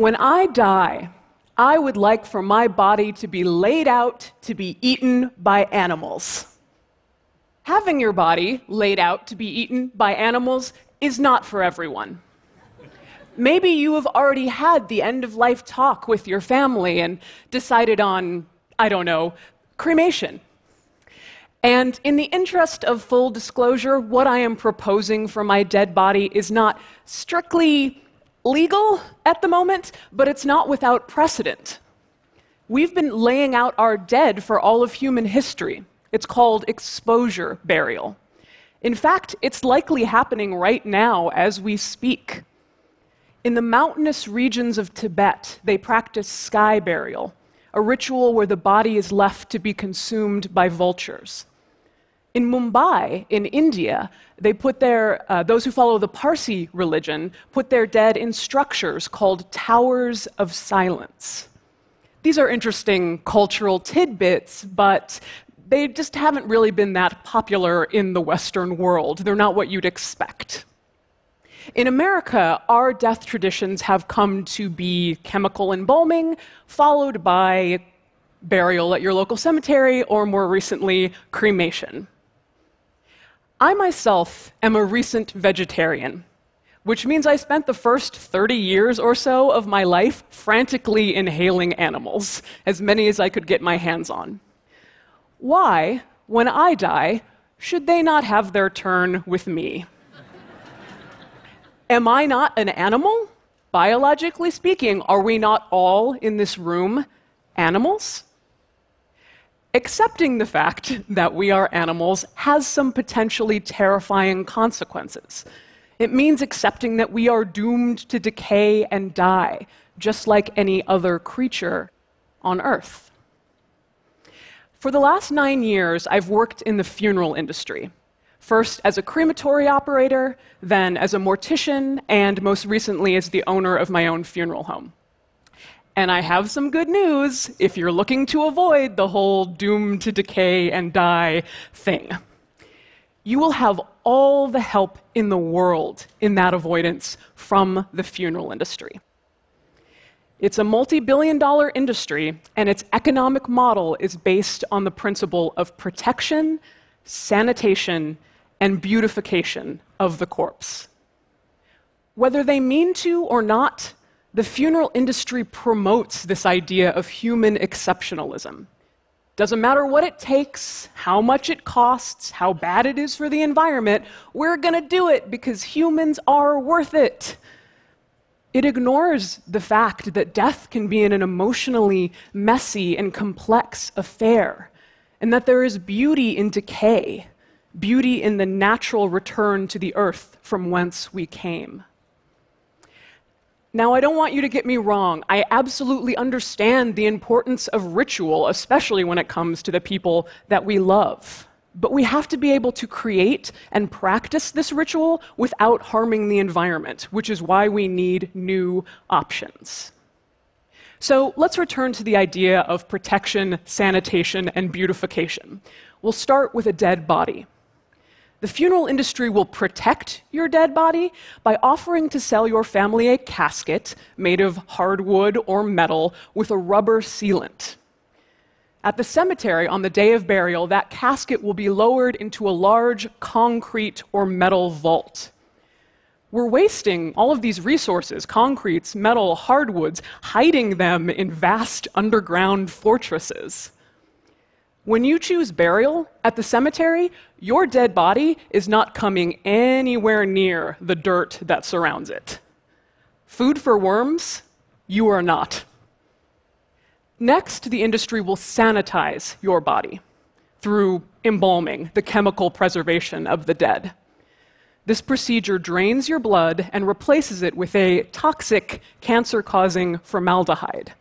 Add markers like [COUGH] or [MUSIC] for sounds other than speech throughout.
When I die, I would like for my body to be laid out to be eaten by animals. Having your body laid out to be eaten by animals is not for everyone. Maybe you have already had the end of life talk with your family and decided on, I don't know, cremation. And in the interest of full disclosure, what I am proposing for my dead body is not strictly legal at the moment, but it's not without precedent. We've been laying out our dead for all of human history. It's called exposure burial. In fact, it's likely happening right now as we speak. In the mountainous regions of Tibet, they practice sky burial, a ritual where the body is left to be consumed by vultures. In Mumbai, in India, they put their, uh, those who follow the Parsi religion, put their dead in structures called towers of silence. These are interesting cultural tidbits, but they just haven't really been that popular in the Western world. They're not what you'd expect. In America, our death traditions have come to be chemical embalming, followed by burial at your local cemetery, or more recently, cremation. I myself am a recent vegetarian, which means I spent the first 30 years or so of my life frantically inhaling animals, as many as I could get my hands on. Why, when I die, should they not have their turn with me? Am I not an animal? Biologically speaking, are we not all in this room animals? Accepting the fact [LAUGHS] that we are animals has some potentially terrifying consequences. It means accepting that we are doomed to decay and die, just like any other creature on Earth. For the last nine years, I've worked in the funeral industry. First as a crematory operator, then as a mortician, and most recently as the owner of my own funeral home. And I have some good news if you're looking to avoid the whole doomed to decay and die thing. You will have all the help in the world in that avoidance from the funeral industry. It's a multi billion dollar industry, and its economic model is based on the principle of protection, sanitation, and beautification of the corpse. Whether they mean to or not, the funeral industry promotes this idea of human exceptionalism. Doesn't matter what it takes, how much it costs, how bad it is for the environment, we're going to do it because humans are worth it. It ignores the fact that death can be an emotionally messy and complex affair, and that there is beauty in decay, beauty in the natural return to the earth from whence we came. Now, I don't want you to get me wrong. I absolutely understand the importance of ritual, especially when it comes to the people that we love. But we have to be able to create and practice this ritual without harming the environment, which is why we need new options. So let's return to the idea of protection, sanitation, and beautification. We'll start with a dead body. The funeral industry will protect your dead body by offering to sell your family a casket made of hardwood or metal with a rubber sealant. At the cemetery on the day of burial, that casket will be lowered into a large concrete or metal vault. We're wasting all of these resources concretes, metal, hardwoods, hiding them in vast underground fortresses. When you choose burial at the cemetery, your dead body is not coming anywhere near the dirt that surrounds it. Food for worms, you are not. Next, the industry will sanitize your body through embalming, the chemical preservation of the dead. This procedure drains your blood and replaces it with a toxic, cancer causing formaldehyde.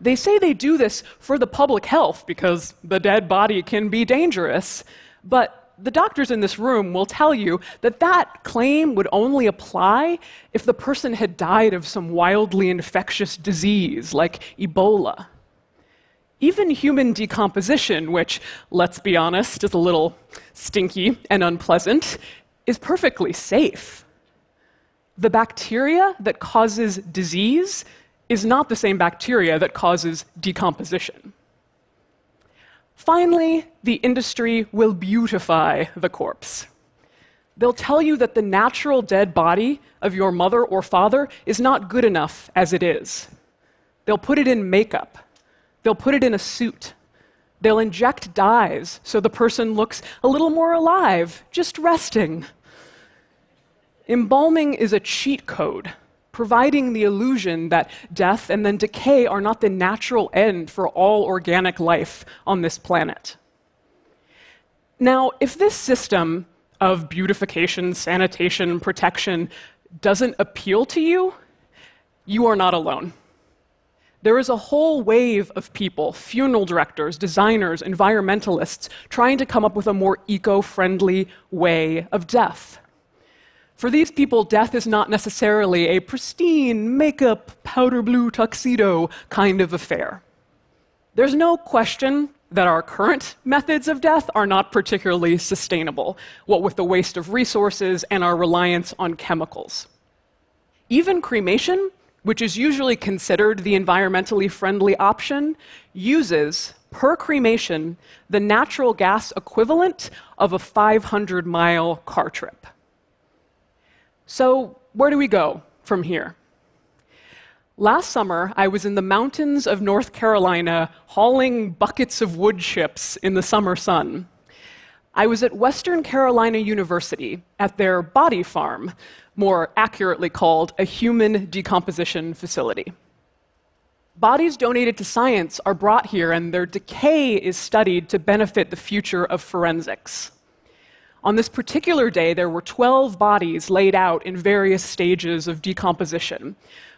They say they do this for the public health because the dead body can be dangerous, but the doctors in this room will tell you that that claim would only apply if the person had died of some wildly infectious disease like Ebola. Even human decomposition, which, let's be honest, is a little stinky and unpleasant, is perfectly safe. the bacteria that causes disease is not the same bacteria that causes decomposition. Finally, the industry will beautify the corpse. They'll tell you that the natural dead body of your mother or father is not good enough as it is. They'll put it in makeup. They'll put it in a suit. They'll inject dyes so the person looks a little more alive, just resting. Embalming is a cheat code, providing the illusion that death and then decay are not the natural end for all organic life on this planet. Now, if this system of beautification, sanitation, protection doesn't appeal to you, you are not alone. There is a whole wave of people, funeral directors, designers, environmentalists, trying to come up with a more eco friendly way of death. For these people, death is not necessarily a pristine, makeup, powder blue tuxedo kind of affair. There's no question that our current methods of death are not particularly sustainable, what with the waste of resources and our reliance on chemicals. Even cremation, which is usually considered the environmentally friendly option, uses, per cremation, the natural gas equivalent of a 500 mile car trip. So, where do we go from here? Last summer, I was in the mountains of North Carolina hauling buckets of wood chips in the summer sun. I was at Western Carolina University at their body farm, more accurately called a human decomposition facility. Bodies donated to science are brought here, and their decay is studied to benefit the future of forensics. On this particular day, there were 12 bodies laid out in various stages of decomposition.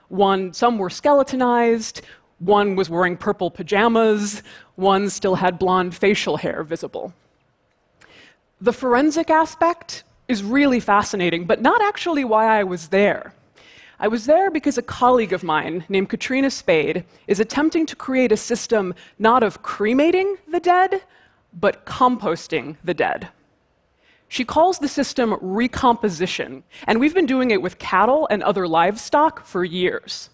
One, some were skeletonized, one was wearing purple pajamas, one still had blonde facial hair visible. The forensic aspect is really fascinating, but not actually why I was there. I was there because a colleague of mine named Katrina Spade is attempting to create a system not of cremating the dead, but composting the dead. She calls the system recomposition, and we've been doing it with cattle and other livestock for years.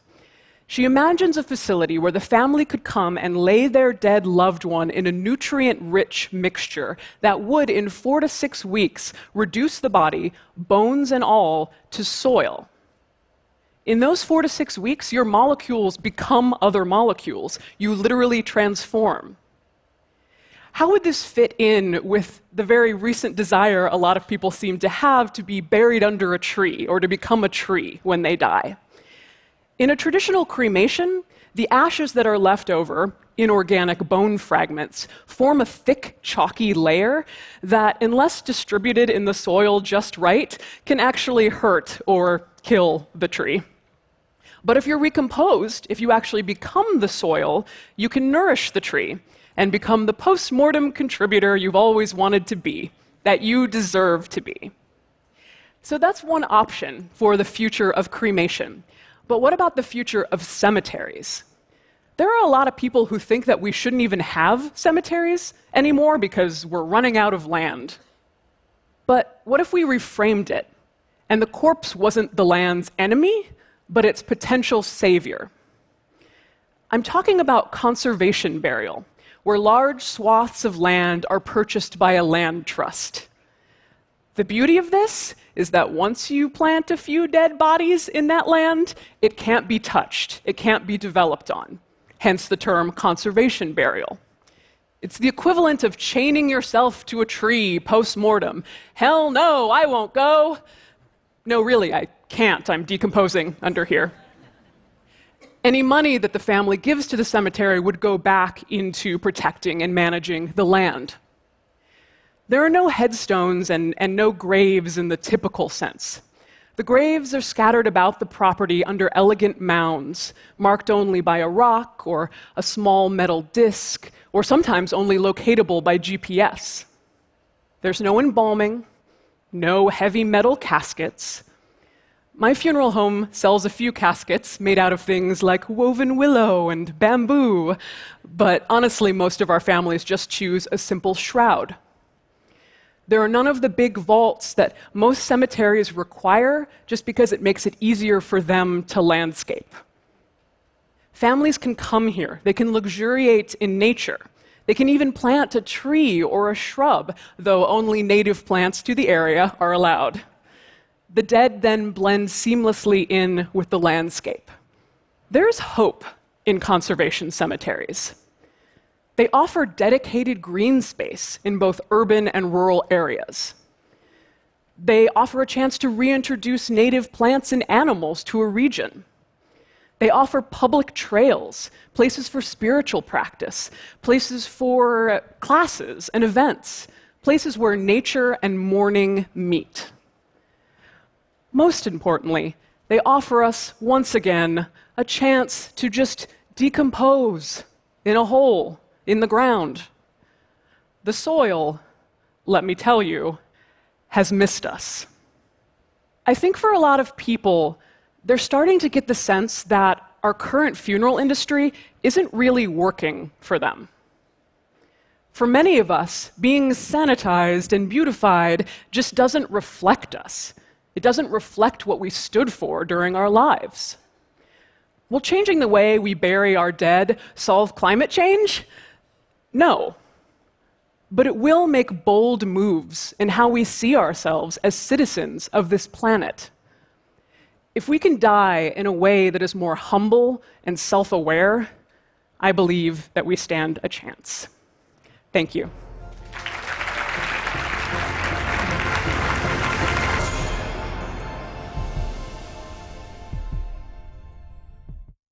She imagines a facility where the family could come and lay their dead loved one in a nutrient rich mixture that would, in four to six weeks, reduce the body, bones and all, to soil. In those four to six weeks, your molecules become other molecules. You literally transform. How would this fit in with the very recent desire a lot of people seem to have to be buried under a tree or to become a tree when they die? In a traditional cremation, the ashes that are left over, inorganic bone fragments, form a thick, chalky layer that, unless distributed in the soil just right, can actually hurt or kill the tree. But if you're recomposed, if you actually become the soil, you can nourish the tree and become the post mortem contributor you've always wanted to be, that you deserve to be. So that's one option for the future of cremation. But what about the future of cemeteries? There are a lot of people who think that we shouldn't even have cemeteries anymore because we're running out of land. But what if we reframed it and the corpse wasn't the land's enemy, but its potential savior? I'm talking about conservation burial where large swaths of land are purchased by a land trust. The beauty of this is that once you plant a few dead bodies in that land, it can't be touched, it can't be developed on. Hence the term conservation burial. It's the equivalent of chaining yourself to a tree post mortem. Hell no, I won't go. No, really, I can't. I'm decomposing under here any money that the family gives to the cemetery would go back into protecting and managing the land. There are no headstones and, and no graves in the typical sense. The graves are scattered about the property under elegant mounds, marked only by a rock or a small metal disc, or sometimes only locatable by GPS. There's no embalming, no heavy metal caskets, my funeral home sells a few caskets made out of things like woven willow and bamboo, but honestly, most of our families just choose a simple shroud. There are none of the big vaults that most cemeteries require just because it makes it easier for them to landscape. Families can come here, they can luxuriate in nature. They can even plant a tree or a shrub, though only native plants to the area are allowed. The dead then blend seamlessly in with the landscape. There's hope in conservation cemeteries. They offer dedicated green space in both urban and rural areas. They offer a chance to reintroduce native plants and animals to a region. They offer public trails, places for spiritual practice, places for classes and events, places where nature and mourning meet. Most importantly, they offer us, once again, a chance to just decompose in a hole in the ground. The soil, let me tell you, has missed us. I think for a lot of people, they're starting to get the sense that our current funeral industry isn't really working for them. For many of us, being sanitized and beautified just doesn't reflect us. It doesn't reflect what we stood for during our lives. Will changing the way we bury our dead solve climate change? No. But it will make bold moves in how we see ourselves as citizens of this planet. If we can die in a way that is more humble and self aware, I believe that we stand a chance. Thank you.